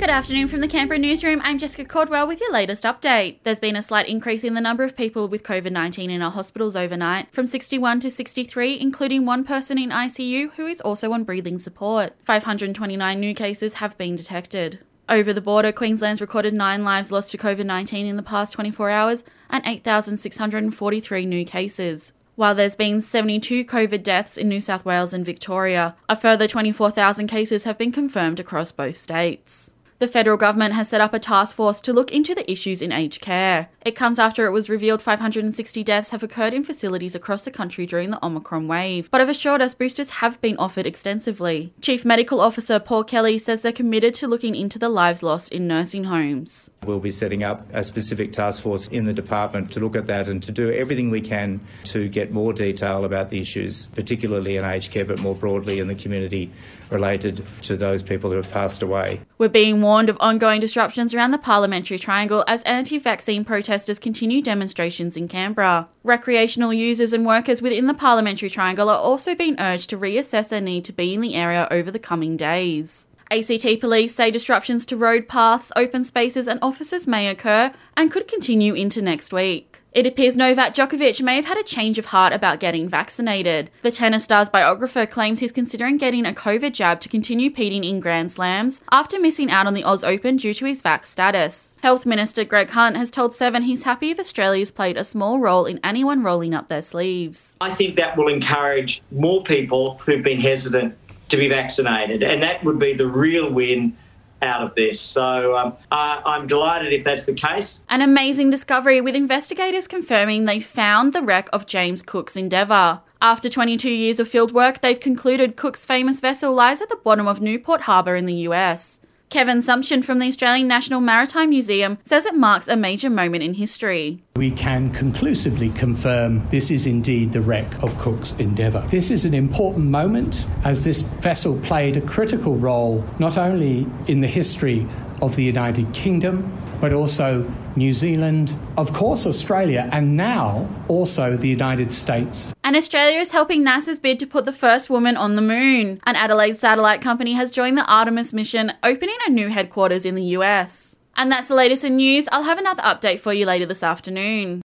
Good afternoon from the Canberra newsroom. I'm Jessica Cordwell with your latest update. There's been a slight increase in the number of people with COVID 19 in our hospitals overnight, from 61 to 63, including one person in ICU who is also on breathing support. 529 new cases have been detected. Over the border, Queensland's recorded nine lives lost to COVID 19 in the past 24 hours and 8,643 new cases. While there's been 72 COVID deaths in New South Wales and Victoria, a further 24,000 cases have been confirmed across both states. The federal government has set up a task force to look into the issues in aged care. It comes after it was revealed 560 deaths have occurred in facilities across the country during the Omicron wave, but have assured us boosters have been offered extensively. Chief Medical Officer Paul Kelly says they're committed to looking into the lives lost in nursing homes. We'll be setting up a specific task force in the department to look at that and to do everything we can to get more detail about the issues, particularly in aged care, but more broadly in the community related to those people who have passed away. We're being warned of ongoing disruptions around the Parliamentary Triangle as anti vaccine protesters continue demonstrations in Canberra. Recreational users and workers within the Parliamentary Triangle are also being urged to reassess their need to be in the area over the coming days. ACT police say disruptions to road paths, open spaces, and offices may occur and could continue into next week. It appears Novak Djokovic may have had a change of heart about getting vaccinated. The tennis star's biographer claims he's considering getting a COVID jab to continue competing in Grand Slams after missing out on the Oz Open due to his vax status. Health Minister Greg Hunt has told Seven he's happy if Australia's played a small role in anyone rolling up their sleeves. I think that will encourage more people who've been hesitant to be vaccinated, and that would be the real win out of this. So um, I'm delighted if that's the case. An amazing discovery with investigators confirming they found the wreck of James Cook's Endeavour. After 22 years of field work, they've concluded Cook's famous vessel lies at the bottom of Newport Harbour in the US. Kevin Sumption from the Australian National Maritime Museum says it marks a major moment in history. We can conclusively confirm this is indeed the wreck of Cook's Endeavour. This is an important moment as this vessel played a critical role not only in the history of the United Kingdom, but also New Zealand, of course, Australia, and now also the United States. And Australia is helping NASA's bid to put the first woman on the moon. An Adelaide satellite company has joined the Artemis mission, opening a new headquarters in the US. And that's the latest in news. I'll have another update for you later this afternoon.